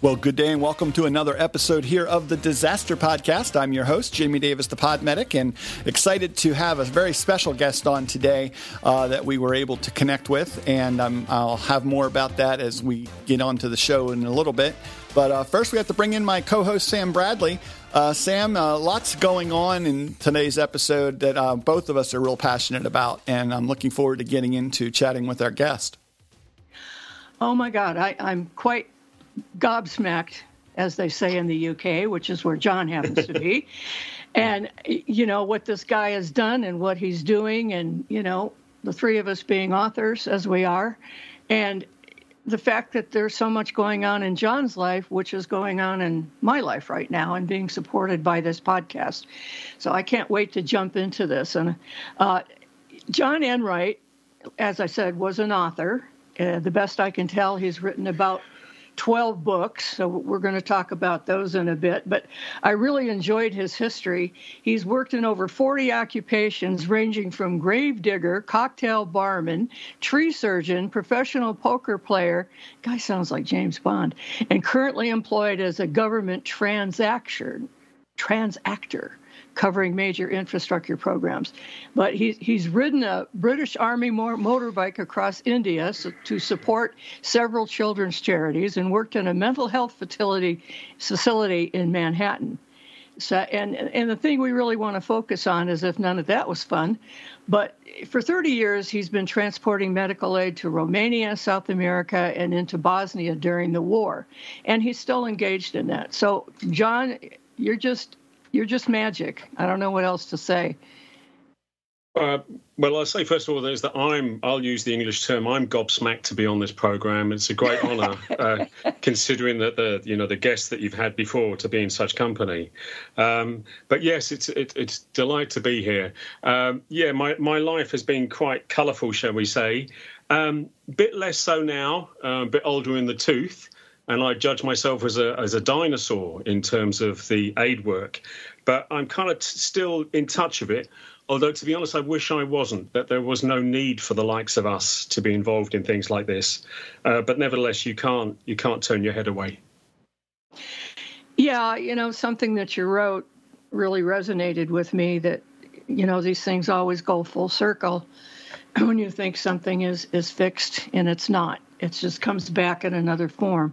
Well, good day and welcome to another episode here of the Disaster Podcast. I'm your host, Jamie Davis, the pod medic, and excited to have a very special guest on today uh, that we were able to connect with. And um, I'll have more about that as we get onto the show in a little bit. But uh, first, we have to bring in my co host, Sam Bradley. Uh, Sam, uh, lots going on in today's episode that uh, both of us are real passionate about, and I'm looking forward to getting into chatting with our guest. Oh my God, I, I'm quite gobsmacked, as they say in the UK, which is where John happens to be. and, you know, what this guy has done and what he's doing, and, you know, the three of us being authors as we are. And the fact that there's so much going on in John's life, which is going on in my life right now, and being supported by this podcast. So I can't wait to jump into this. And uh, John Enright, as I said, was an author. Uh, the best I can tell, he's written about 12 books, so we're going to talk about those in a bit. But I really enjoyed his history. He's worked in over 40 occupations, ranging from grave digger, cocktail barman, tree surgeon, professional poker player. Guy sounds like James Bond, and currently employed as a government transaction transactor covering major infrastructure programs. But he, he's ridden a British Army motorbike across India to support several children's charities and worked in a mental health facility, facility in Manhattan. So, and, and the thing we really want to focus on is if none of that was fun. But for 30 years, he's been transporting medical aid to Romania, South America, and into Bosnia during the war. And he's still engaged in that. So, John, you're just you're just magic. I don't know what else to say. Uh, well, I'll say first of all, there's that I'm. I'll use the English term. I'm gobsmacked to be on this program. It's a great honour, uh, considering that the you know the guests that you've had before to be in such company. Um, but yes, it's it, it's delight to be here. Um, yeah, my my life has been quite colourful, shall we say? Um, bit less so now. Uh, a bit older in the tooth and I judge myself as a as a dinosaur in terms of the aid work. But I'm kind of t- still in touch of it. Although, to be honest, I wish I wasn't. That there was no need for the likes of us to be involved in things like this. Uh, but nevertheless, you can't you can't turn your head away. Yeah, you know, something that you wrote really resonated with me. That you know, these things always go full circle when you think something is is fixed and it's not it just comes back in another form.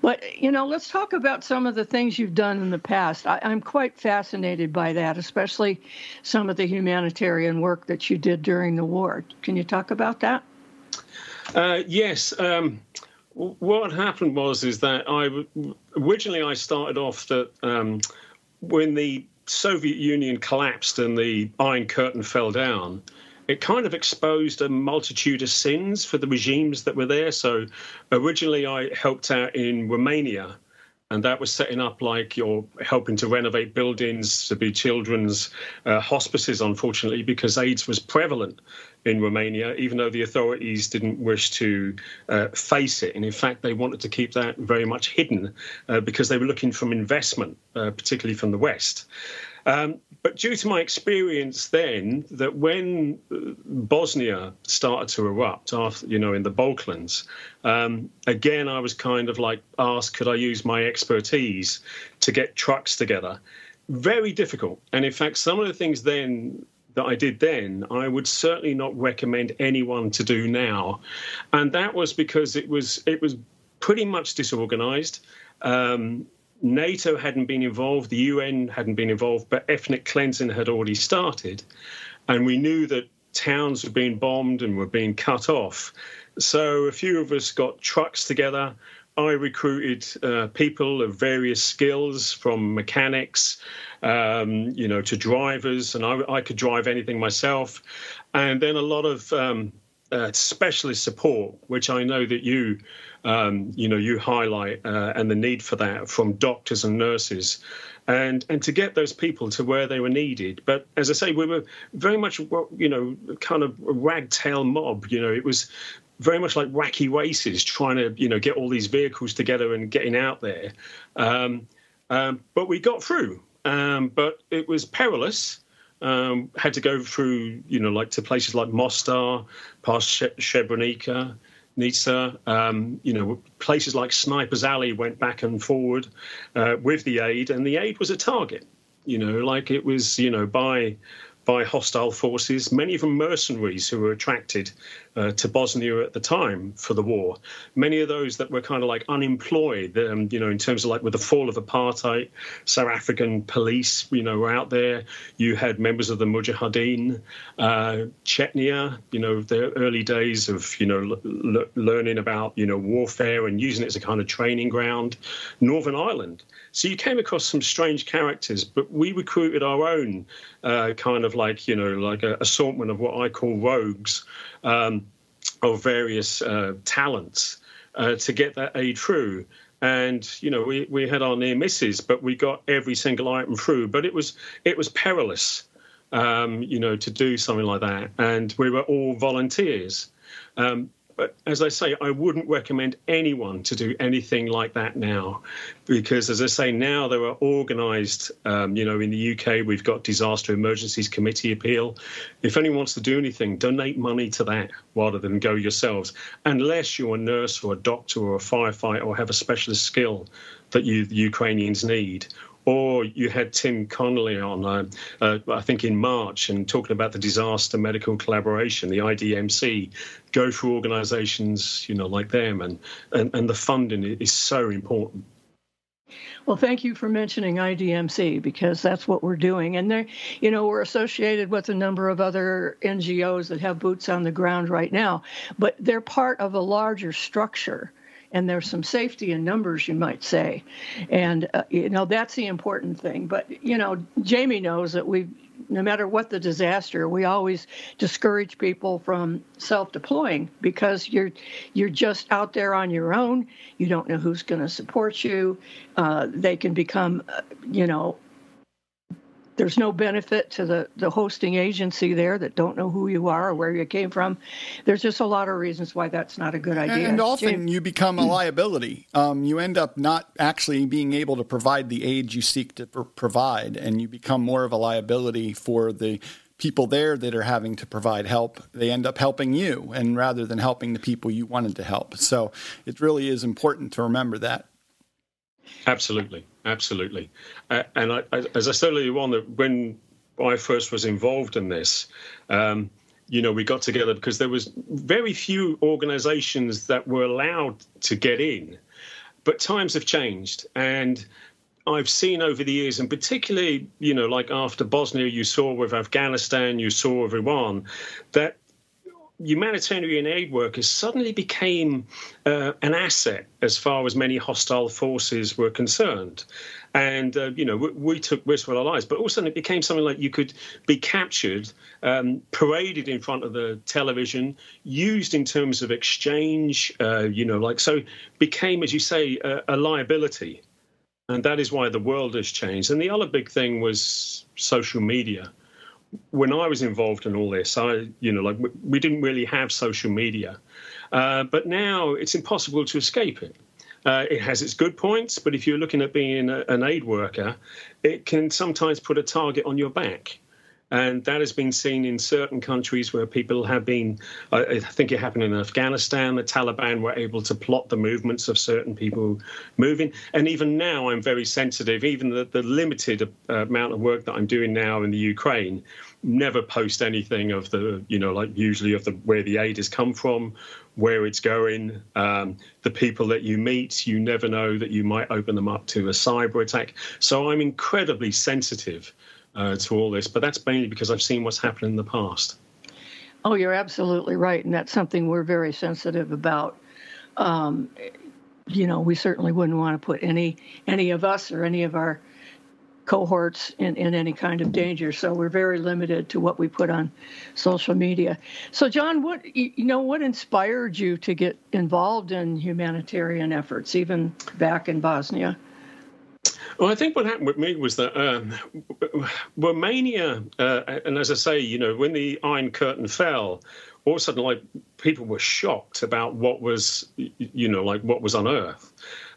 But, you know, let's talk about some of the things you've done in the past. I, am quite fascinated by that, especially some of the humanitarian work that you did during the war. Can you talk about that? Uh, yes. Um, what happened was is that I originally I started off that um, when the Soviet Union collapsed and the Iron Curtain fell down, it kind of exposed a multitude of sins for the regimes that were there. So originally, I helped out in Romania, and that was setting up like you're helping to renovate buildings to be children's uh, hospices, unfortunately, because AIDS was prevalent in Romania, even though the authorities didn't wish to uh, face it. And in fact, they wanted to keep that very much hidden uh, because they were looking for investment, uh, particularly from the West. Um, but due to my experience then, that when uh, Bosnia started to erupt after, you know, in the Balkans, um, again, I was kind of like asked, could I use my expertise to get trucks together? Very difficult. And in fact, some of the things then that I did then, I would certainly not recommend anyone to do now. And that was because it was it was pretty much disorganized. Um, NATO hadn't been involved, the UN hadn't been involved, but ethnic cleansing had already started. And we knew that towns were being bombed and were being cut off. So a few of us got trucks together. I recruited uh, people of various skills, from mechanics, um, you know, to drivers, and I, I, could drive anything myself. And then a lot of um, uh, specialist support, which I know that you um, you know, you highlight uh, and the need for that from doctors and nurses, and and to get those people to where they were needed. But as I say, we were very much, you know, kind of a ragtail mob. You know, it was very much like wacky races, trying to you know get all these vehicles together and getting out there. Um, um, but we got through. Um, but it was perilous. Um, had to go through, you know, like to places like Mostar, past Srebrenica, Srebrenica. Um, you know, places like Sniper's Alley went back and forward uh, with the aid, and the aid was a target. You know, like it was, you know, by by hostile forces, many of them mercenaries who were attracted uh, to Bosnia at the time for the war. Many of those that were kind of like unemployed, um, you know, in terms of like with the fall of apartheid, South African police, you know, were out there. You had members of the Mujahideen, uh, Chechnya, you know, the early days of, you know, l- learning about, you know, warfare and using it as a kind of training ground. Northern Ireland. So you came across some strange characters, but we recruited our own uh, kind of like, you know, like a assortment of what I call rogues um, of various uh, talents uh, to get that A through. And you know, we, we had our near misses, but we got every single item through. But it was it was perilous, um, you know, to do something like that. And we were all volunteers. Um, but as I say, I wouldn't recommend anyone to do anything like that now, because as I say, now there are organised. Um, you know, in the UK, we've got Disaster Emergencies Committee appeal. If anyone wants to do anything, donate money to that rather than go yourselves, unless you're a nurse or a doctor or a firefighter or have a specialist skill that you the Ukrainians need, or you had Tim Connolly on, uh, uh, I think in March, and talking about the disaster medical collaboration, the IDMC, go through organisations, you know, like them, and, and and the funding is so important. Well, thank you for mentioning IDMC because that's what we're doing. And they you know, we're associated with a number of other NGOs that have boots on the ground right now, but they're part of a larger structure and there's some safety in numbers, you might say. And, uh, you know, that's the important thing. But, you know, Jamie knows that we, no matter what the disaster, we always discourage people from self-deploying because you're you're just out there on your own. You don't know who's going to support you. Uh, they can become, uh, you know, there's no benefit to the, the hosting agency there that don't know who you are or where you came from. There's just a lot of reasons why that's not a good idea. And often you become a liability. Um, you end up not actually being able to provide the aid you seek to pr- provide, and you become more of a liability for the people there that are having to provide help. They end up helping you, and rather than helping the people you wanted to help. So it really is important to remember that. Absolutely, absolutely. Uh, and I, I, as I said earlier on, that when I first was involved in this, um, you know, we got together because there was very few organisations that were allowed to get in. But times have changed, and I've seen over the years, and particularly, you know, like after Bosnia, you saw with Afghanistan, you saw with Iran, that humanitarian aid workers suddenly became uh, an asset as far as many hostile forces were concerned. And, uh, you know, we, we, took risks with our lives, but all of a sudden it became something like you could be captured, um, paraded in front of the television, used in terms of exchange, uh, you know, like so became, as you say, a, a liability. And that is why the world has changed. And the other big thing was social media when I was involved in all this, I, you know, like we, didn't really have social media, uh, but now it's impossible to escape it. Uh, it has its good points, but if you're looking at being a, an aid worker, it can sometimes put a target on your back. And that has been seen in certain countries where people have been, I think it happened in Afghanistan, the Taliban were able to plot the movements of certain people moving. And even now, I'm very sensitive, even the, the limited uh, amount of work that I'm doing now in the Ukraine, never post anything of the, you know, like usually of the where the aid has come from, where it's going, um, the people that you meet. You never know that you might open them up to a cyber attack. So I'm incredibly sensitive uh, to all this, but that's mainly because I've seen what's happened in the past. Oh, you're absolutely right, and that's something we're very sensitive about. Um, you know, we certainly wouldn't want to put any any of us or any of our cohorts in, in any kind of danger. So we're very limited to what we put on social media. So, John, what you know, what inspired you to get involved in humanitarian efforts, even back in Bosnia? Well, I think what happened with me was that um, Romania, uh, and as I say, you know, when the Iron Curtain fell, all of a sudden, like people were shocked about what was, you know, like what was on Earth.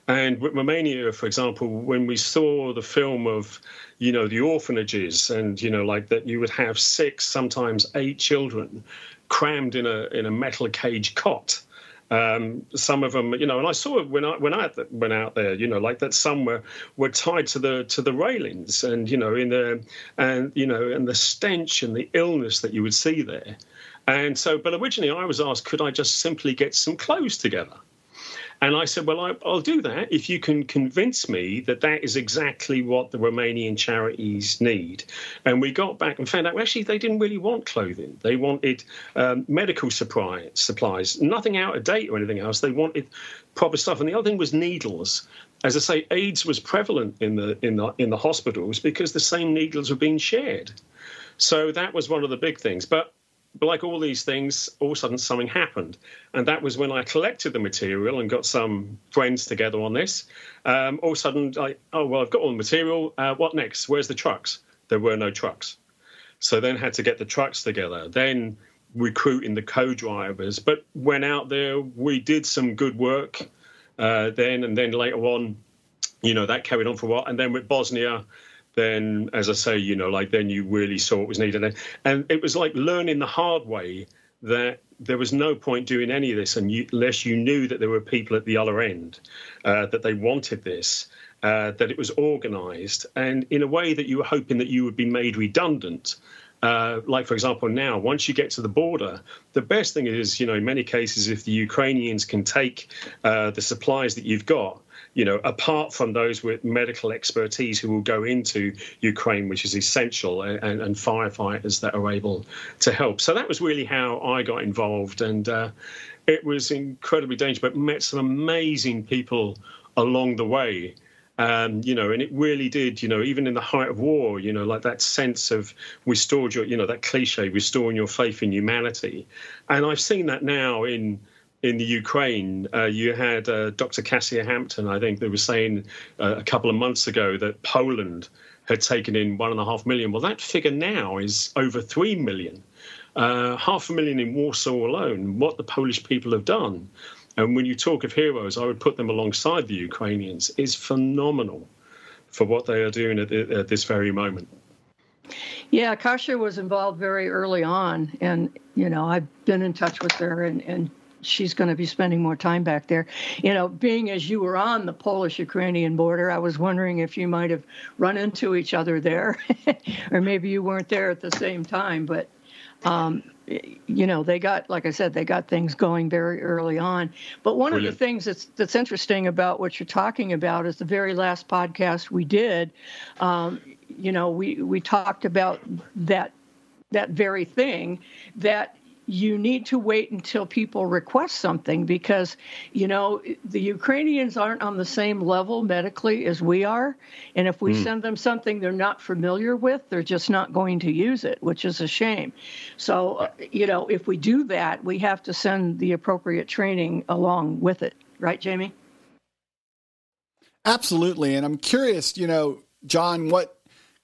And with Romania, for example, when we saw the film of, you know, the orphanages, and you know, like that, you would have six, sometimes eight children crammed in a in a metal cage cot Um, some of them, you know, and I saw when I when I went out there, you know, like that some were, were tied to the to the railings, and you know, in the and you know, and the stench and the illness that you would see there. And so, but originally I was asked, could I just simply get some clothes together? And I said, Well, I, will do that if you can convince me that that is exactly what the Romanian charities need. And we got back and found out well, actually they didn't really want clothing. They wanted um, medical supply, supplies, nothing out of date or anything else. They wanted proper stuff. And the other thing was needles. As I say, AIDS was prevalent in the in the in the hospitals because the same needles were being shared. So that was one of the big things. But but like all these things, all of a sudden something happened. And that was when I collected the material and got some friends together on this. Um, all of a sudden, I, oh, well, I've got all the material. Uh, what next? Where's the trucks? There were no trucks. So then had to get the trucks together. Then recruiting the co-drivers. But went out there, we did some good work uh, then. And then later on, you know, that carried on for a while. And then with Bosnia, then as I say, you know, like then you really saw what was needed. And it was like learning the hard way that there was no point doing any of this unless you knew that there were people at the other end, uh, that they wanted this, uh, that it was organized, and in a way that you were hoping that you would be made redundant. Uh, like, for example, now, once you get to the border, the best thing is, you know, in many cases, if the Ukrainians can take uh, the supplies that you've got, you know, apart from those with medical expertise who will go into Ukraine, which is essential, and, and firefighters that are able to help. So that was really how I got involved, and uh, it was incredibly dangerous, but met some amazing people along the way. Um, you know, and it really did, you know, even in the height of war, you know, like that sense of restored your, you know, that cliche, restoring your faith in humanity. And I've seen that now in in the Ukraine, uh, you had uh, Dr. Kasia Hampton, I think, that was saying uh, a couple of months ago that Poland had taken in one and a half million. Well, that figure now is over three million, uh, half a million in Warsaw alone. What the Polish people have done, and when you talk of heroes, I would put them alongside the Ukrainians, is phenomenal for what they are doing at, at this very moment. Yeah, Kasia was involved very early on, and you know I've been in touch with her, and, and she's going to be spending more time back there. You know, being as you were on the Polish Ukrainian border, I was wondering if you might have run into each other there, or maybe you weren't there at the same time. But, um, you know, they got, like I said, they got things going very early on. But one Brilliant. of the things that's that's interesting about what you're talking about is the very last podcast we did. Um, you know, we we talked about that that very thing that you need to wait until people request something because you know the Ukrainians aren't on the same level medically as we are. And if we mm. send them something they're not familiar with they're just not going to use it which is a shame. So uh, you know if we do that we have to send the appropriate training along with it. Right Jamie? Absolutely. And I'm curious you know John what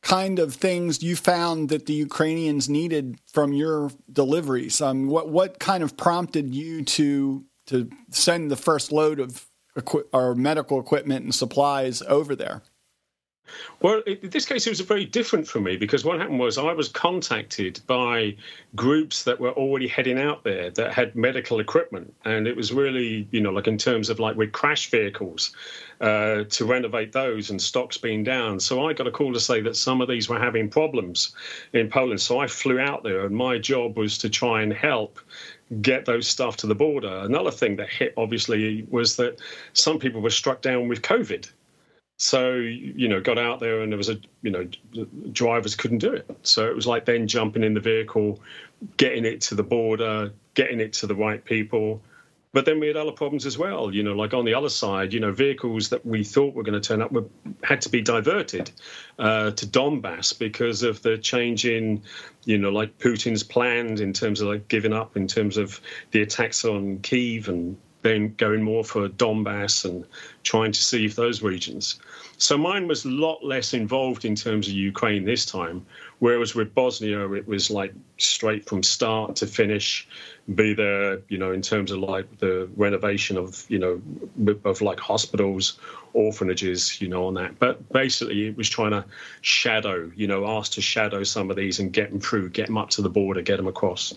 kind of things you found that the Ukrainians needed from your deliveries? Um, what what kind of prompted you to to send the first load of equi- or medical equipment and supplies over there? Well, in this case, it was very different for me because what happened was I was contacted by groups that were already heading out there that had medical equipment. And it was really, you know, like in terms of like with crash vehicles uh, to renovate those and stocks being down. So I got a call to say that some of these were having problems in Poland. So I flew out there and my job was to try and help get those stuff to the border. Another thing that hit, obviously, was that some people were struck down with COVID so you know, got out there and there was a you know, drivers couldn't do it. So it was like then jumping in the vehicle, getting it to the border, getting it to the right people. But then we had other problems as well. You know, like on the other side, you know, vehicles that we thought were going to turn up were had to be diverted uh, to Donbass because of the change in, you know, like Putin's plans in terms of like giving up in terms of the attacks on Kiev and then going more for Donbass and trying to see if those regions. So mine was a lot less involved in terms of Ukraine this time, whereas with Bosnia it was like straight from start to finish, be there, you know, in terms of like the renovation of, you know, of like hospitals, orphanages, you know, on that. But basically it was trying to shadow, you know, ask to shadow some of these and get them through, get them up to the border, get them across.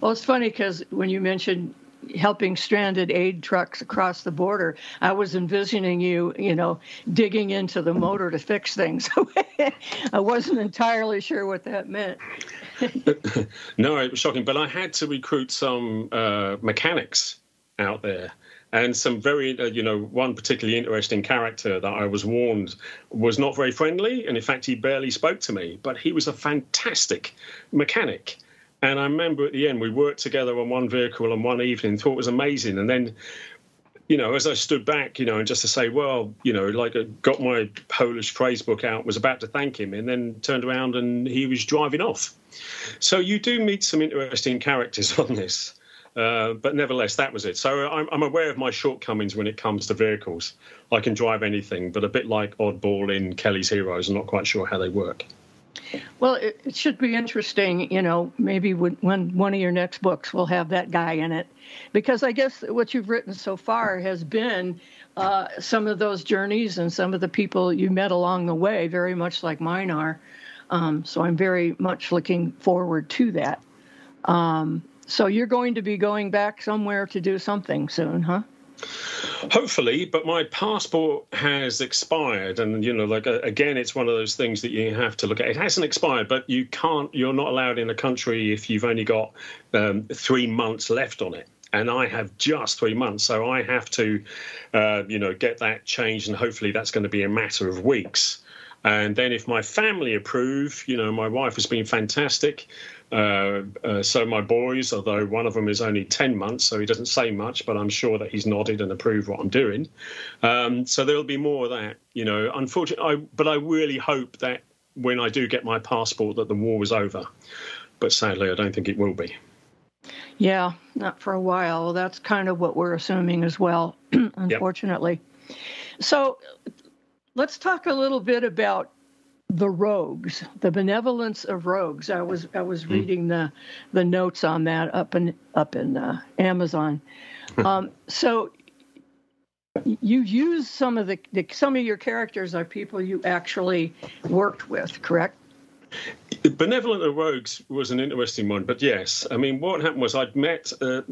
Well, it's funny because when you mentioned helping stranded aid trucks across the border, I was envisioning you, you know, digging into the motor to fix things. I wasn't entirely sure what that meant. no, it was shocking. But I had to recruit some uh, mechanics out there and some very, uh, you know, one particularly interesting character that I was warned was not very friendly, and in fact, he barely spoke to me. But he was a fantastic mechanic, and I remember at the end we worked together on one vehicle on one evening, thought it was amazing, and then. You know, as I stood back, you know, and just to say, well, you know, like I got my Polish phrase book out, was about to thank him, and then turned around and he was driving off. So you do meet some interesting characters on this. Uh, but nevertheless, that was it. So I'm, I'm, aware of my shortcomings when it comes to vehicles. I can drive anything, but a bit like Oddball in Kelly's Heroes, I'm not quite sure how they work. Well, it, it should be interesting, you know, maybe when, when one of your next books will have that guy in it. Because I guess what you've written so far has been uh, some of those journeys and some of the people you met along the way, very much like mine are. Um, so I'm very much looking forward to that. Um, so you're going to be going back somewhere to do something soon, huh? Hopefully, but my passport has expired, and you know, like again, it's one of those things that you have to look at. It hasn't expired, but you can't. You're not allowed in a country if you've only got um, three months left on it and I have just three months, so I have to, uh, you know, get that changed, and hopefully that's going to be a matter of weeks. And then if my family approve, you know, my wife has been fantastic. Uh, uh, so my boys, although one of them is only 10 months, so he doesn't say much, but I'm sure that he's nodded and approved what I'm doing. Um, so there'll be more of that, you know. Unfortunately, I, but I really hope that when I do get my passport that the war is over. But sadly, I don't think it will be. Yeah, not for a while. That's kind of what we're assuming as well, unfortunately. Yep. So let's talk a little bit about the rogues, the benevolence of rogues. I was I was hmm. reading the the notes on that up in up in uh, Amazon. Um, so you use some of the, the some of your characters are people you actually worked with, correct? Benevolent of Rogues was an interesting one, but yes, I mean, what happened was I'd met, uh,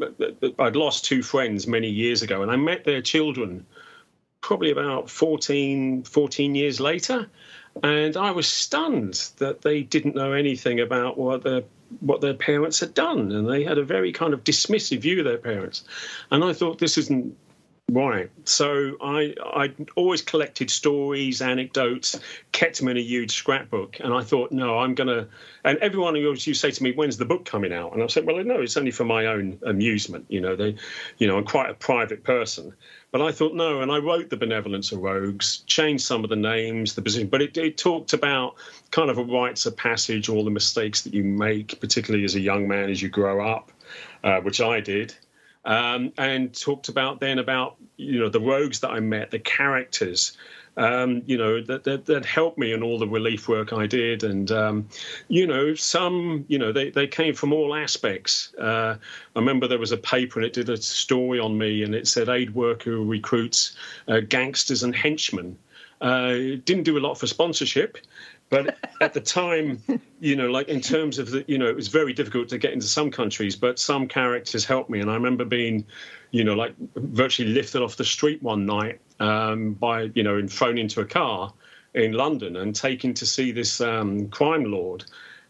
I'd lost two friends many years ago, and I met their children probably about 14, 14 years later. And I was stunned that they didn't know anything about what their what their parents had done, and they had a very kind of dismissive view of their parents. And I thought this isn't right. So I I always collected stories, anecdotes, kept them in a huge scrapbook, and I thought, no, I'm gonna. And everyone always you say to me, when's the book coming out? And I said, well, no, it's only for my own amusement. You know, they, you know, I'm quite a private person. But I thought no, and I wrote the benevolence of rogues, changed some of the names, the position, but it, it talked about kind of a rites of passage, all the mistakes that you make, particularly as a young man as you grow up, uh, which I did. Um, and talked about then about you know the rogues that I met, the characters, um, you know, that, that, that helped me in all the relief work I did. And, um, you know, some, you know, they, they came from all aspects. Uh, I remember there was a paper and it did a story on me and it said aid worker recruits uh, gangsters and henchmen. Uh, didn't do a lot for sponsorship. But at the time, you know, like in terms of the, you know, it was very difficult to get into some countries, but some characters helped me. And I remember being, you know, like virtually lifted off the street one night um, by, you know, and thrown into a car in London and taken to see this um, crime lord.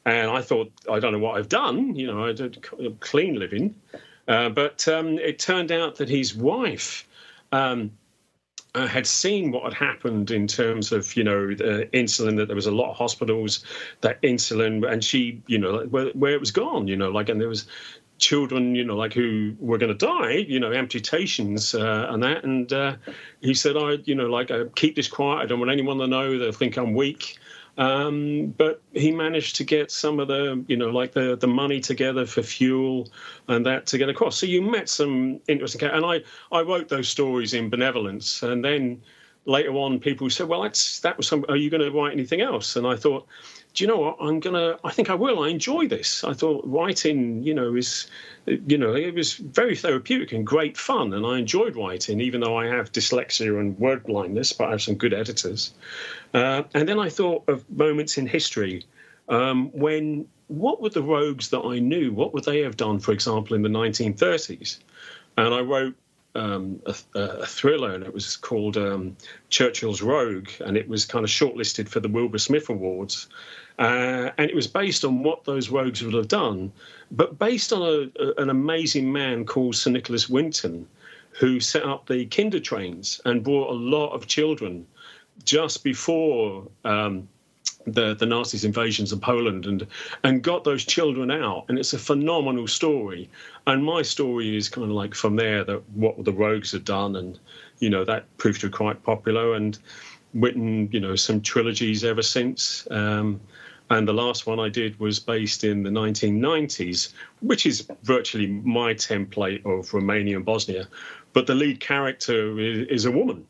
And I thought, I don't know what I've done. You know, I did clean living. Uh, but um, it turned out that his wife, um, uh, had seen what had happened in terms of you know the insulin that there was a lot of hospitals that insulin and she you know where, where it was gone you know like and there was children you know like who were going to die you know amputations uh, and that and uh, he said i you know like I keep this quiet. I don't want anyone to know. They'll think i'm weak um, but he managed to get some of the, you know, like the the money together for fuel and that to get across. So you met some interesting, and I I wrote those stories in benevolence, and then later on people said, well, that's that was some. Are you going to write anything else? And I thought do you know what? I'm gonna. I think I will. I enjoy this. I thought writing, you know, is, you know, it was very therapeutic and great fun, and I enjoyed writing, even though I have dyslexia and word blindness, but I have some good editors. Uh, and then I thought of moments in history um, when what were the rogues that I knew? What would they have done, for example, in the 1930s? and I wrote um, a, a, thriller, and it was called um, Churchill's Rogue, and it was kind of shortlisted for the Wilbur Smith Awards. Uh, and it was based on what those rogues would have done, but based on a, a, an amazing man called Sir Nicholas Winton, who set up the kinder trains and brought a lot of children just before um, the the Nazis' invasions of Poland and and got those children out. And it's a phenomenal story. And my story is kind of like from there that what the Rogues had done, and you know that proved to be quite popular. And written you know some trilogies ever since. Um, and the last one I did was based in the 1990s, which is virtually my template of Romania and Bosnia. But the lead character is, is a woman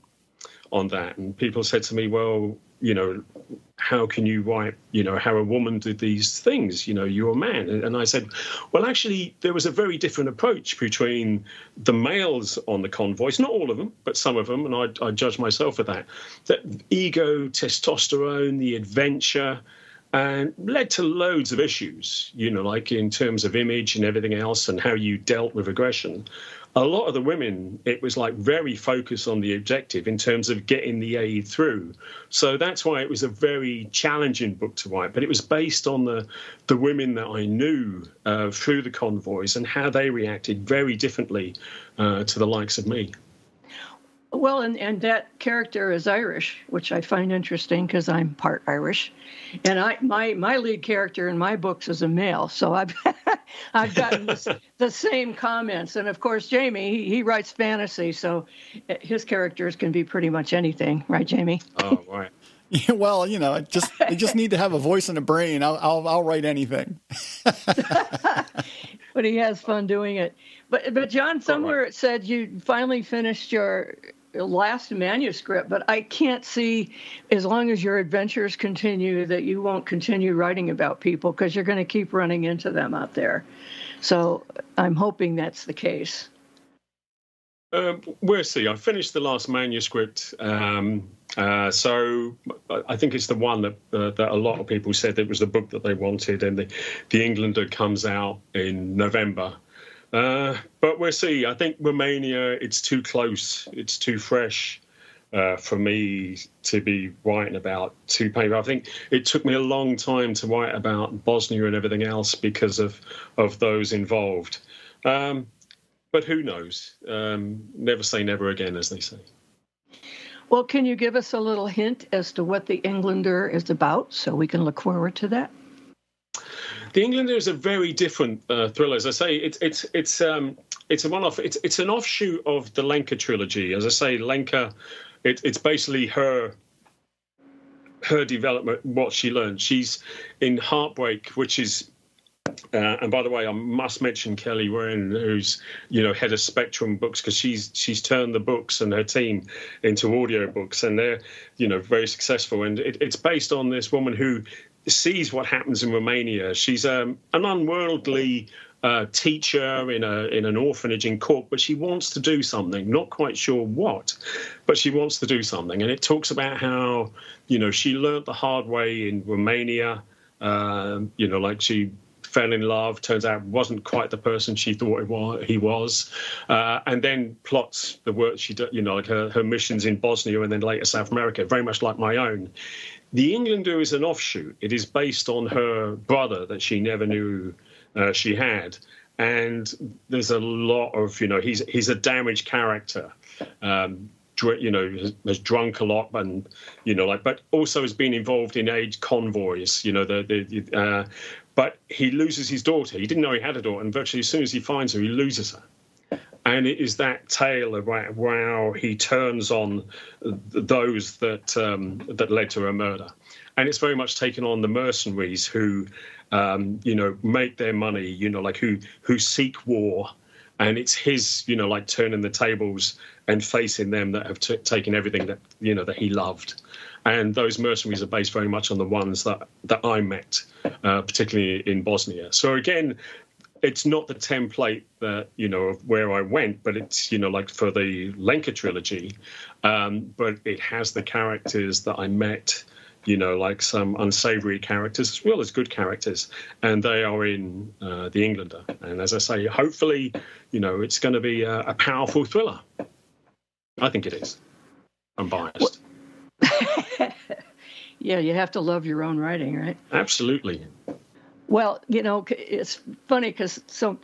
on that. And people said to me, well, you know, how can you write, you know, how a woman did these things? You know, you're a man. And I said, well, actually, there was a very different approach between the males on the convoys, not all of them, but some of them, and I, I judge myself for that. That ego, testosterone, the adventure, and led to loads of issues, you know, like in terms of image and everything else and how you dealt with aggression a lot of the women, it was like very focused on the objective in terms of getting the aid through. So that's why it was a very challenging book to write. But it was based on the the women that I knew uh, through the convoys and how they reacted very differently uh, to the likes of me. Well, and, and that character is Irish, which I find interesting because I'm part Irish, and I my my lead character in my books is a male, so I've I've gotten the, the same comments, and of course Jamie he, he, writes fantasy, so eh, his characters can be pretty much anything, right, Jamie? Oh, right. Yeah, well, you know, just they just need to have a voice and a brain. I'll I'll, I'll write anything. but he has fun doing it. But but John, somewhere it said you finally finished your last manuscript, but I can't see, as long as your adventures continue, that you won't continue writing about people because you're going to keep running into them out there. So I'm hoping that's the case. Um, we'll see. I finished the last manuscript, um, uh, so I think it's the one that uh, that a lot of people said it was the book that they wanted, and the the Englander comes out in November. Uh, but we'll see. I think Romania, it's too close. It's too fresh uh, for me to be writing about too painful. I think it took me a long time to write about Bosnia and everything else because of of those involved. Um, but who knows? Um, never say never again, as they say. Well, can you give us a little hint as to what the Englander is about so we can look forward to that? The Englander is a very different uh, thriller. As I say, it's it's it's um, it's a one-off. It's it's an offshoot of the Lenka trilogy. As I say, Lenka, it, it's basically her her development, what she learned. She's in Heartbreak, which is uh, and by the way, I must mention Kelly Wren, who's you know head of Spectrum Books, because she's she's turned the books and her team into audio books, and they're you know very successful. And it, it's based on this woman who sees what happens in Romania. She's um, an unworldly uh, teacher in a in an orphanage in Cork, but she wants to do something. Not quite sure what, but she wants to do something. And it talks about how you know she learnt the hard way in Romania. Uh, you know, like she fell in love. Turns out wasn't quite the person she thought was, he was, uh, and then plots the work she did. You know, like her, her missions in Bosnia and then later South America, very much like my own. The Englander is an offshoot. It is based on her brother that she never knew uh, she had, and there's a lot of you know he's he's a damaged character. Um, you know has, has, drunk a lot and you know like but also has been involved in aid convoys you know the, the uh, but he loses his daughter he didn't know he had a daughter and virtually as soon as he finds her he loses her and it is that tale about how he turns on those that um, that led to a murder, and it's very much taken on the mercenaries who, um, you know, make their money, you know, like who who seek war, and it's his, you know, like turning the tables and facing them that have t- taken everything that you know that he loved, and those mercenaries are based very much on the ones that that I met, uh, particularly in Bosnia. So again, it's not the template that you know of where I went, but it's you know like for the Lenka trilogy, um, but it has the characters that I met, you know, like some unsavory characters as well as good characters, and they are in uh, The Englander. And as I say, hopefully, you know, it's going to be a, a powerful thriller. I think it is. I'm biased. yeah, you have to love your own writing, right? Absolutely. Well, you know, it's funny because so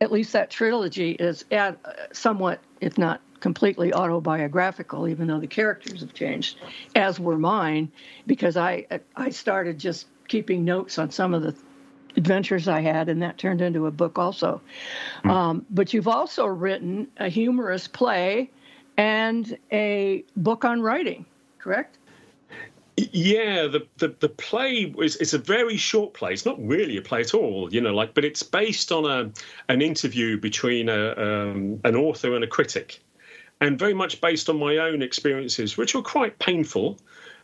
at least that trilogy is at, uh, somewhat, if not completely autobiographical, even though the characters have changed, as were mine, because I I started just keeping notes on some of the adventures I had, and that turned into a book also. Mm. Um, but you've also written a humorous play and a book on writing, correct? Yeah, the, the, the play is it's a very short play. It's not really a play at all, you know, like, but it's based on a an interview between a, um, an author and a critic, and very much based on my own experiences, which were quite painful,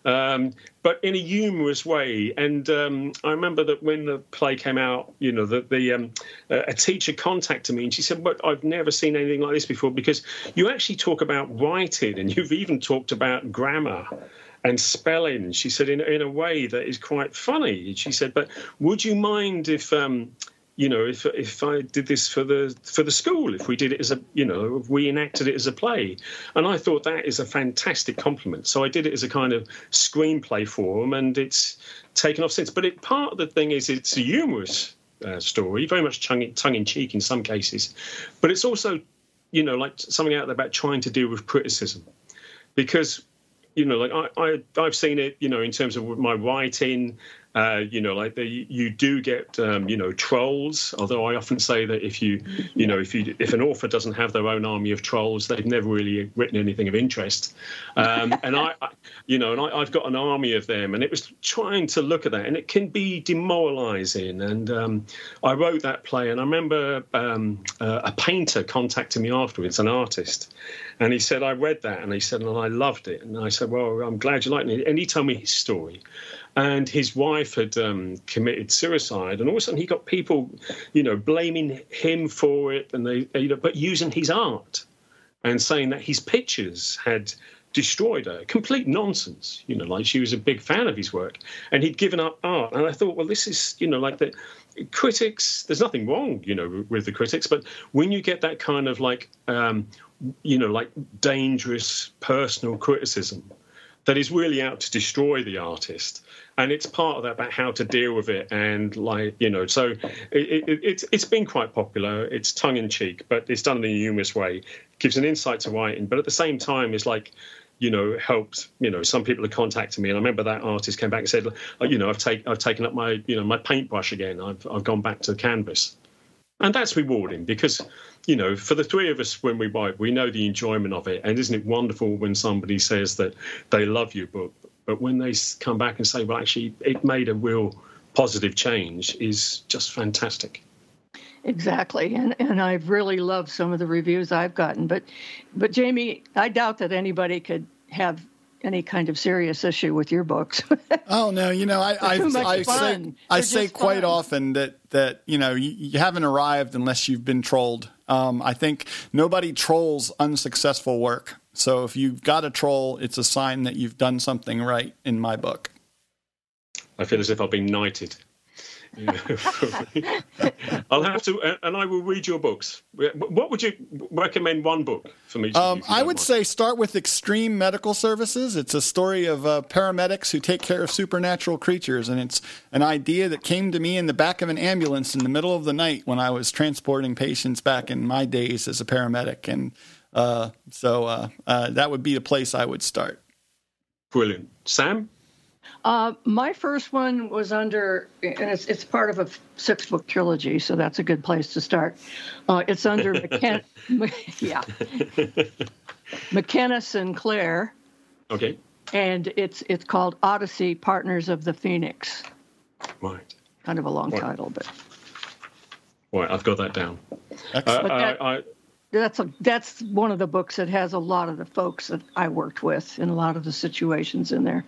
um, but in a humorous way. And um, I remember that when the play came out, you know, that the um, a teacher contacted me and she said, "But I've never seen anything like this before because you actually talk about writing and you've even talked about grammar." And spelling. She said in in a way that is quite funny. She said, "But would you mind if?" Um, you know, if if I did this for the for the school, if we did it as a, you know, we enacted it as a play, and I thought that is a fantastic compliment. So I did it as a kind of screenplay form, and it's taken off since. But it, part of the thing is it's a humorous uh, story, very much tongue tongue in cheek in some cases, but it's also, you know, like something out there about trying to deal with criticism, because you know, like I, I I've seen it, you know, in terms of my writing uh, you know, like the, you do get, um, you know, trolls. Although I often say that if you, you know, if you if an author doesn't have their own army of trolls, they've never really written anything of interest. Um, and I, I, you know, and I, have got an army of them, and it was trying to look at that, and it can be demoralising. And um, I wrote that play, and I remember um, uh, a painter contacting me afterwards, an artist, and he said I read that, and he said, and I loved it, and I said, well, I'm glad you liked it, and he told me his story and his wife had um, committed suicide, and all of a sudden he got people, you know, blaming him for it, and they, you know, but using his art and saying that his pictures had destroyed her. Complete nonsense, you know, like she was a big fan of his work, and he'd given up art. And I thought, well, this is, you know, like the critics. There's nothing wrong, you know, with the critics, but when you get that kind of like, um, you know, like dangerous personal criticism that is really out to destroy the artist and it's part of that about how to deal with it and like you know so it, it, it's it's been quite popular it's tongue in cheek but it's done in a humorous way gives an insight to writing but at the same time it's like you know helped you know some people are contacting me and i remember that artist came back and said oh, you know i've taken i've taken up my you know my paintbrush again. I've i've gone back to canvas. And that's rewarding because you know for the three of us when we write we know the enjoyment of it. And isn't it wonderful when somebody says that they love your book? But when they come back and say, well, actually, it made a real positive change, is just fantastic. Exactly, and and I've really loved some of the reviews I've gotten. But but Jamie, I doubt that anybody could have any kind of serious issue with your books. oh no, you know I I, I say I say quite fun. often that that you know you, you, haven't arrived unless you've been trolled. Um, I think nobody trolls unsuccessful work. So if you've got a troll, it's a sign that you've done something right in my book. I feel as if I've been knighted. I'll have to, and I will read your books. What would you recommend? One book for me. Um, I would mind? say start with Extreme Medical Services. It's a story of uh, paramedics who take care of supernatural creatures, and it's an idea that came to me in the back of an ambulance in the middle of the night when I was transporting patients back in my days as a paramedic, and uh, so uh, uh, that would be the place I would start. Brilliant, Sam. Uh, my first one was under, and it's it's part of a six book trilogy, so that's a good place to start. Uh, it's under McKenna, yeah, McKenna Sinclair. Okay. And it's it's called Odyssey: Partners of the Phoenix. Right. Kind of a long right. title, but. Right, I've got that down. Uh, that, I, I, that's a that's one of the books that has a lot of the folks that I worked with in a lot of the situations in there.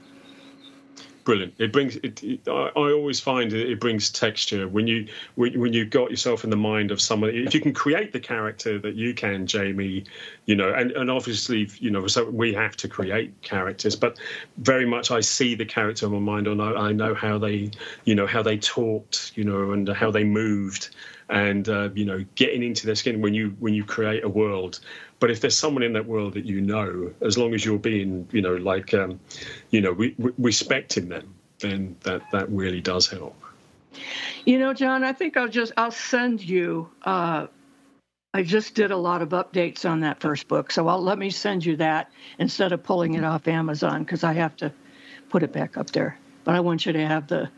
Brilliant. It brings. It, it, I, I, always find it, it, brings texture when you when, when you've got yourself in the mind of someone. If you can create the character that you can, Jamie, you know, and, and obviously, you know, so we have to create characters, but very much I see the character in my mind, and I, I know how they, you know, how they talked, you know, and how they moved, and uh, you know, getting into their skin when you when you create a world but if there's someone in that world that you know, as long as you're being, you know, like, um, you know, re- re- respecting them, then that that really does help. You know, John, I think I'll just I'll send you. Uh, I just did a lot of updates on that first book, so I'll let me send you that instead of pulling it off Amazon because I have to put it back up there. But I want you to have the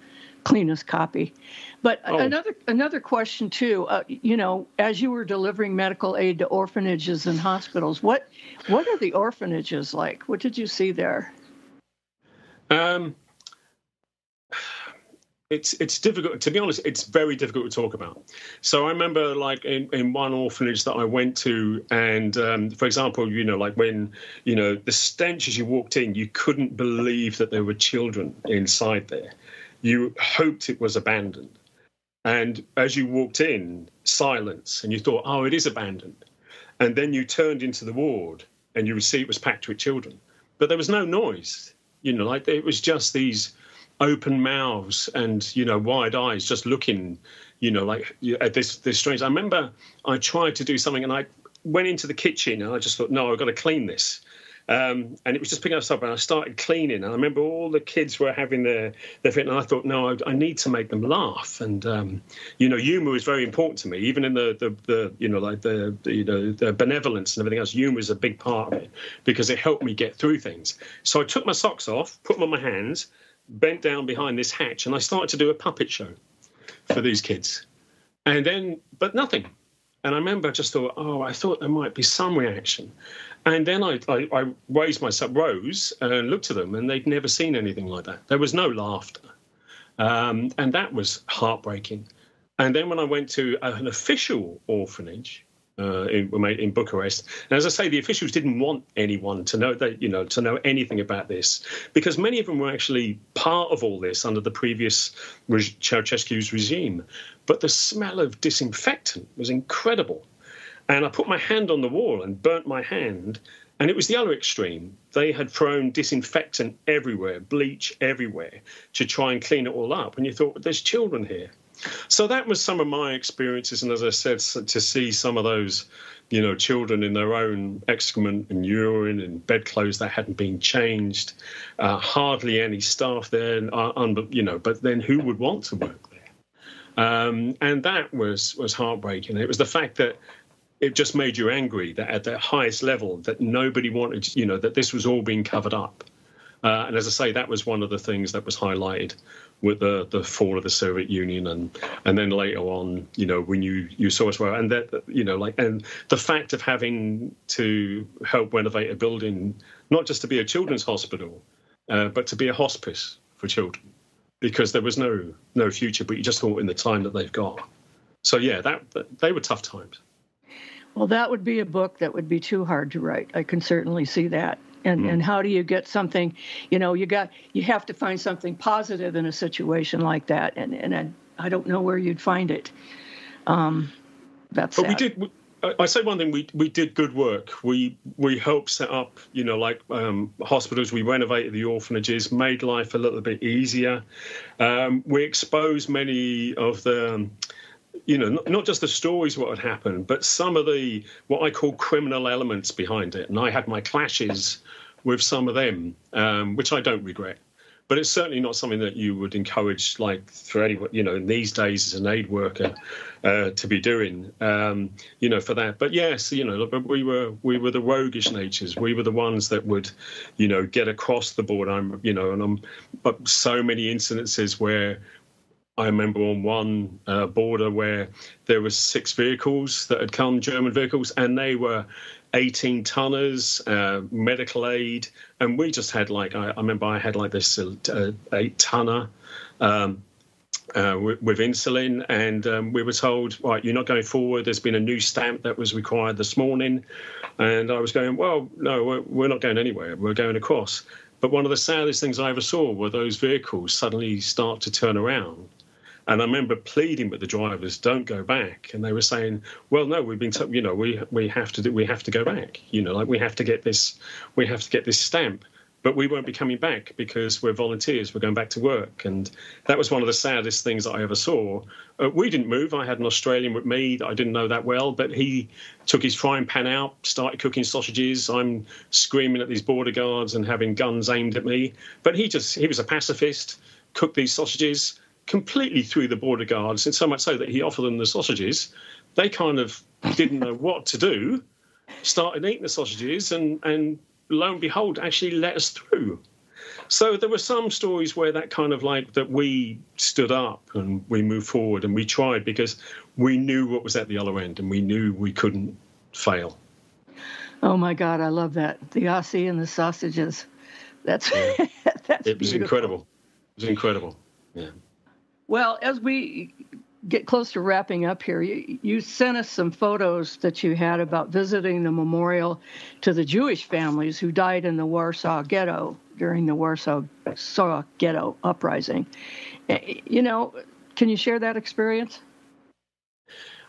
cleanest copy. But oh. another another question too. Uh, you know, as you were delivering medical aid to orphanages and hospitals, what what are the orphanages like? What did you see there? Um, it's it's difficult to be honest. It's very difficult to talk about. So I remember, like in, in one orphanage that I went to, and um, for example, you know, like when you know the stench as you walked in, you couldn't believe that there were children inside there. You hoped it was abandoned and as you walked in, silence, and you thought, oh, it is abandoned. And then you turned into the ward and you would see it was packed with children. But there was no noise, you know, like it was just these open mouths and, you know, wide eyes just looking, you know, like at this, this strange. I remember I tried to do something and I went into the kitchen and I just thought, no, I've got to clean this. Um, and it was just picking us up, and I started cleaning. And I remember all the kids were having their their fit, and I thought, no, I, I need to make them laugh. And um, you know, humor is very important to me, even in the the, the you know like the, the, you know the benevolence and everything else. Humor is a big part of it because it helped me get through things. So I took my socks off, put them on my hands, bent down behind this hatch, and I started to do a puppet show for these kids. And then, but nothing. And I remember I just thought, oh, I thought there might be some reaction. And then I, I, I raised myself, rose, and looked at them, and they'd never seen anything like that. There was no laughter. Um, and that was heartbreaking. And then when I went to an official orphanage, uh, in, in Bucharest. And as I say, the officials didn't want anyone to know that you know to know anything about this because many of them were actually part of all this under the previous Ceausescu's regime. But the smell of disinfectant was incredible. And I put my hand on the wall and burnt my hand. And it was the other extreme. They had thrown disinfectant everywhere, bleach everywhere to try and clean it all up. And you thought, there's children here. So that was some of my experiences. And as I said, to see some of those, you know, children in their own excrement and urine and bedclothes that hadn't been changed, uh, hardly any staff there, uh, you know, but then who would want to work there? Um, and that was was heartbreaking. It was the fact that it just made you angry that at the highest level that nobody wanted, you know, that this was all being covered up. Uh, and as I say, that was one of the things that was highlighted with the, the fall of the Soviet Union, and and then later on, you know, when you you saw as well, and that you know, like, and the fact of having to help renovate a building, not just to be a children's hospital, uh, but to be a hospice for children, because there was no no future, but you just thought in the time that they've got. So yeah, that they were tough times. Well, that would be a book that would be too hard to write. I can certainly see that. And mm. and how do you get something? You know, you got you have to find something positive in a situation like that, and and I, I don't know where you'd find it. Um, that's. But sad. we did. We, I say one thing: we we did good work. We we helped set up, you know, like um, hospitals. We renovated the orphanages, made life a little bit easier. Um, we exposed many of the. Um, you know, not, not, just the stories what had happened, but some of the what I call criminal elements behind it. And I had my clashes with some of them, um, which I don't regret. But it's certainly not something that you would encourage, like for anyone, you know, in these days as an aid worker, uh, to be doing, um, you know, for that. But yes, you know, we were we were the roguish natures. We were the ones that would, you know, get across the board. I'm, you know, and I'm, but so many incidences where I remember on one uh, border where there was six vehicles that had come, German vehicles, and they were 18 tonners, uh, medical aid, and we just had like I, I remember I had like this uh, eight tonner. Um, uh, with, with, insulin, and um, we were told, right, you're not going forward. There's been a new stamp that was required this morning, and I was going, well, no, we're, we're not going anywhere. We're going across But one of the saddest things I ever saw were those vehicles suddenly start to turn around. And I remember pleading with the drivers, "Don't go back." And they were saying, "Well, no, we've been, t- you know, we we have to do, we have to go back. You know, like we have to get this, we have to get this stamp." but we won't be coming back because we're volunteers. We're going back to work. And that was one of the saddest things that I ever saw. Uh, we didn't move. I had an Australian with me that I didn't know that well, but he took his frying pan out, started cooking sausages. I'm screaming at these border guards and having guns aimed at me. But he just, he was a pacifist, cooked these sausages completely through the border guards, and so much so that he offered them the sausages. They kind of didn't know what to do started eating the sausages and and lo and behold, actually let us through. So there were some stories where that kind of like that we stood up and we moved forward and we tried because we knew what was at the other end and we knew we couldn't fail. Oh my God, I love that. The Aussie and the sausages. That's yeah. that's it was beautiful. incredible. It was incredible. Yeah. Well, as we get close to wrapping up here, you, you, sent us some photos that you had about visiting the memorial to the Jewish families who died in the Warsaw Ghetto during the Warsaw Ghetto uprising. Eh, you know, can you share that experience?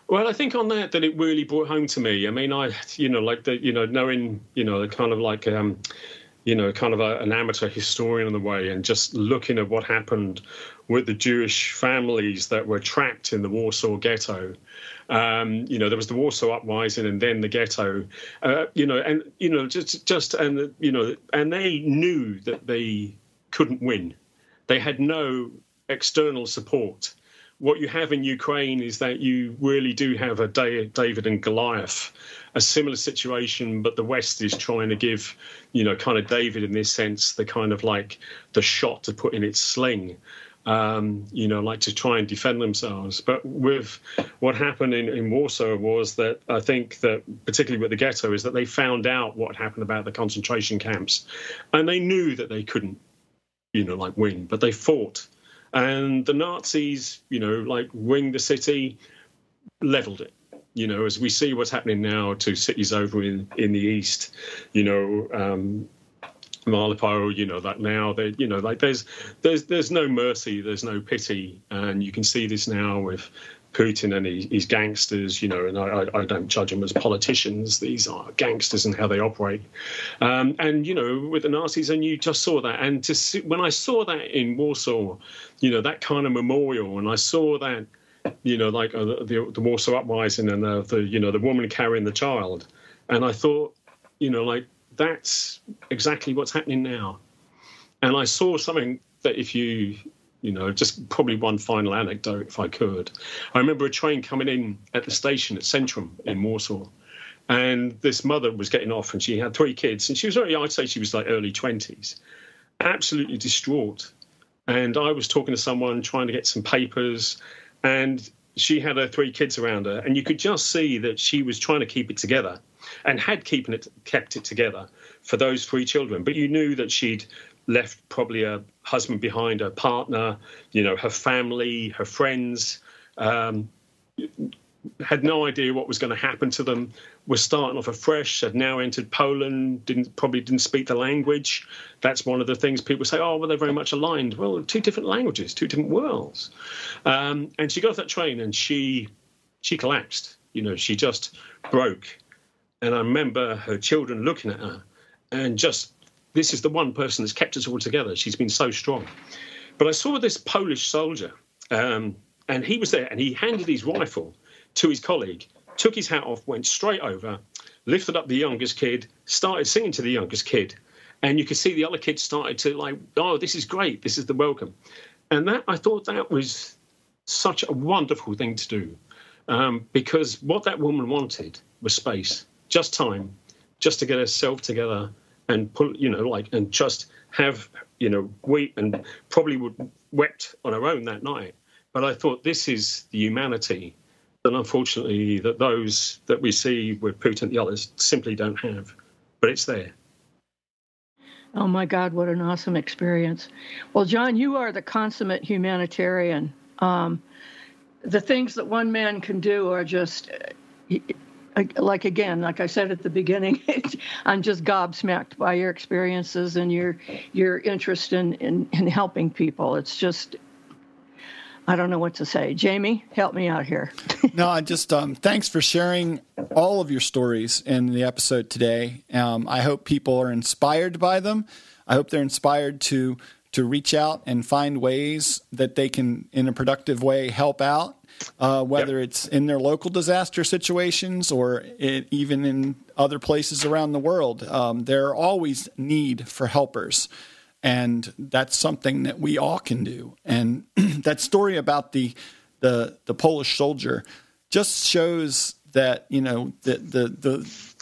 Well, I think on that that it really brought home to me. I mean, I you know like the you know knowing you know kind of like um, you know, kind of a, an amateur historian in the way, and just looking at what happened with the Jewish families that were trapped in the Warsaw Ghetto. Um, you know, there was the Warsaw Uprising, and then the ghetto. Uh, you know, and you know, just just and you know, and they knew that they couldn't win. They had no external support what you have in Ukraine is that you really do have a David and Goliath, a similar situation, but the West is trying to give, you know, kind of David in this sense, the kind of like the shot to put in its sling. Um, you know, like to try and defend themselves. But with what happened in, in Warsaw was that I think that, particularly with the ghetto, is that they found out what happened about the concentration camps, and they knew that they couldn't, you know, like win, but they fought and the Nazis, you know, like winged the city, leveled it. You know, as we see what's happening now to cities over in, in the east, you know, um, Mariupol, you know that now they, you know, like there's there's there's no mercy, there's no pity, and you can see this now with Putin and his, gangsters, you know, and I, I, don't judge them as politicians. These are gangsters and how they operate. Um, and, you know, with the Nazis, and you just saw that. And to see, when I saw that in Warsaw, you know, that kind of memorial, and I saw that, you know, like uh, the, the, Warsaw Uprising and the, the, you know, the woman carrying the child. And I thought, you know, like that's exactly what's happening now. And I saw something that if you you know, just probably one final anecdote, if I could. I remember a train coming in at the station at Centrum in Warsaw, and this mother was getting off, and she had three kids, and she was very, I'd say she was like early 20s, absolutely distraught. And I was talking to someone trying to get some papers, and she had her three kids around her, and you could just see that she was trying to keep it together and had keeping it kept it together for those three children. But you knew that she'd left probably a husband behind, a partner, you know, her family, her friends. Um, had no idea what was going to happen to them. Was starting off afresh. Had now entered Poland. Didn't probably didn't speak the language. That's one of the things people say. Oh, well, they're very much aligned. Well, two different languages, two different worlds. Um, and she got off that train and she she collapsed. You know, she just broke. And I remember her children looking at her and just this is the one person that's kept us all together. She's been so strong. But I saw this Polish soldier, um, and he was there, and he handed his rifle to his colleague, took his hat off, went straight over, lifted up the youngest kid, started singing to the youngest kid, and you could see the other kids started to like, oh, this is great, this is the welcome, and that I thought that was such a wonderful thing to do, um, because what that woman wanted was space, just time, just to get herself together and pull, you know, like, and just have, you know, weep and probably would wept on her own that night. But I thought this is the humanity that unfortunately that those that we see with Putin and the others simply don't have. But it's there. Oh my God, what an awesome experience. Well, John, you are the consummate humanitarian. Um, the things that one man can do are just like again, like I said at the beginning, I'm just gobsmacked by your experiences and your your interest in, in, in helping people. It's just I don't know what to say. Jamie, help me out here. no, I just um, thanks for sharing all of your stories in the episode today. Um, I hope people are inspired by them. I hope they're inspired to to reach out and find ways that they can, in a productive way, help out. Uh, whether yep. it's in their local disaster situations or it, even in other places around the world, um, there are always need for helpers and that's something that we all can do. And that story about the the the Polish soldier just shows that you know the the the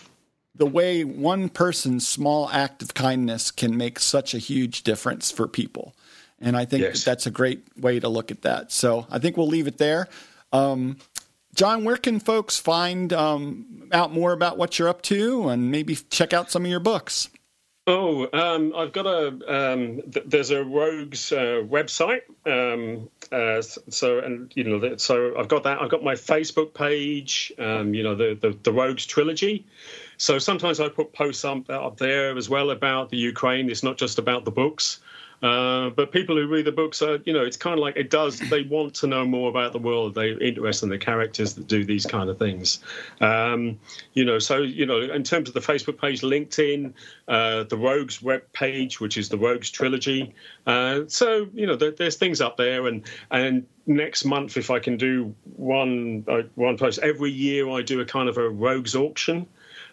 the way one person's small act of kindness can make such a huge difference for people. And I think yes. that that's a great way to look at that. So I think we'll leave it there. Um, John, where can folks find um, out more about what you're up to and maybe check out some of your books? Oh, um, I've got a. Um, th- there's a Rogues uh, website. Um, uh, so and you know, so I've got that. I've got my Facebook page. Um, you know, the, the, the Rogues trilogy. So sometimes I put posts up, up there as well about the Ukraine. It's not just about the books. Uh, but people who read the books are, you know, it's kind of like it does. They want to know more about the world. They're interested in the characters that do these kind of things. Um, you know, so you know, in terms of the Facebook page, LinkedIn, uh, the Rogues web page, which is the Rogues trilogy. Uh, so you know, there, there's things up there, and and next month, if I can do one uh, one post every year, I do a kind of a Rogues auction.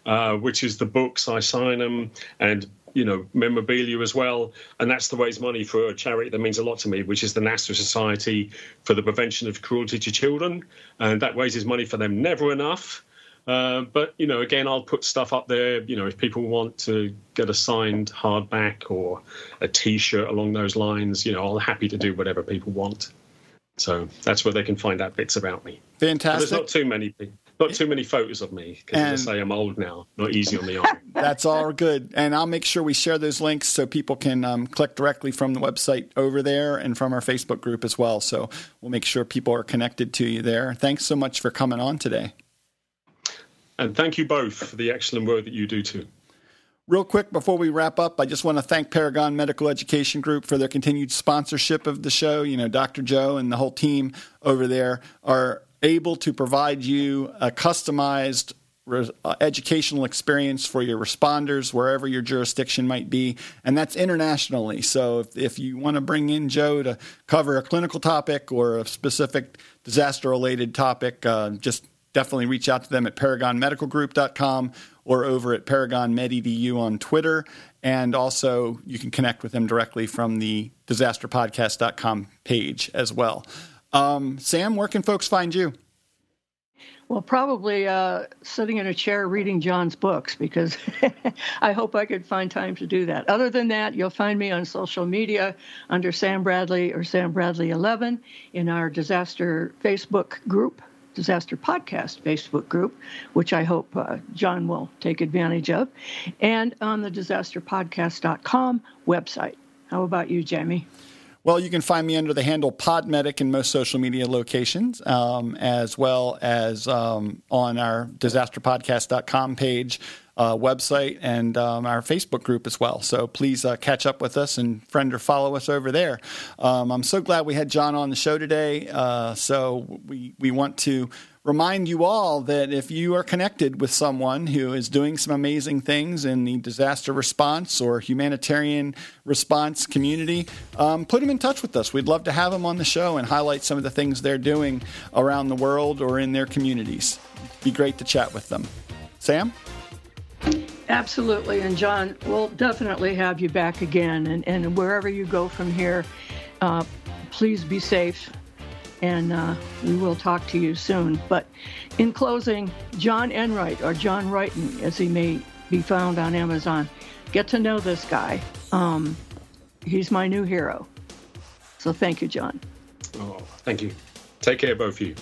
Uh, which is the books I sign them and you know memorabilia as well. And that's to raise money for a charity that means a lot to me which is the national society for the prevention of cruelty to children. And that raises money for them never enough. Uh, but you know again i'll put stuff up there you know if people want to get a signed hardback or a t-shirt along those lines you know i'm happy to do whatever people want. So that's where they can find out bits about me. Fantastic but there's not too many people not too many photos of me because I say I'm old now. Not easy on the eye. That's all good, and I'll make sure we share those links so people can um, click directly from the website over there and from our Facebook group as well. So we'll make sure people are connected to you there. Thanks so much for coming on today. And thank you both for the excellent work that you do too. Real quick before we wrap up, I just want to thank Paragon Medical Education Group for their continued sponsorship of the show. You know, Dr. Joe and the whole team over there are able to provide you a customized uh, educational experience for your responders wherever your jurisdiction might be, and that's internationally. So if, if you want to bring in Joe to cover a clinical topic or a specific disaster related topic, uh, just definitely reach out to them at paragonmedicalgroup.com or over at paragonmededu on Twitter. And also, you can connect with them directly from the disasterpodcast.com page as well. Um, Sam, where can folks find you? Well, probably uh, sitting in a chair reading John's books because I hope I could find time to do that. Other than that, you'll find me on social media under Sam Bradley or Sam Bradley 11 in our disaster Facebook group, Disaster Podcast Facebook group, which I hope uh, John will take advantage of, and on the disasterpodcast.com website. How about you, Jamie? Well, you can find me under the handle Podmedic in most social media locations, um, as well as um, on our disasterpodcast.com page, uh, website, and um, our Facebook group as well. So please uh, catch up with us and friend or follow us over there. Um, I'm so glad we had John on the show today. Uh, so we, we want to remind you all that if you are connected with someone who is doing some amazing things in the disaster response or humanitarian response community, um, put them in touch with us. We'd love to have them on the show and highlight some of the things they're doing around the world or in their communities. Be great to chat with them. Sam? Absolutely. And John, we'll definitely have you back again. And, and wherever you go from here, uh, please be safe and uh, we will talk to you soon. But in closing, John Enright, or John Wrighton, as he may be found on Amazon, get to know this guy. Um, he's my new hero. So thank you, John. Oh, thank you. Take care, both of you.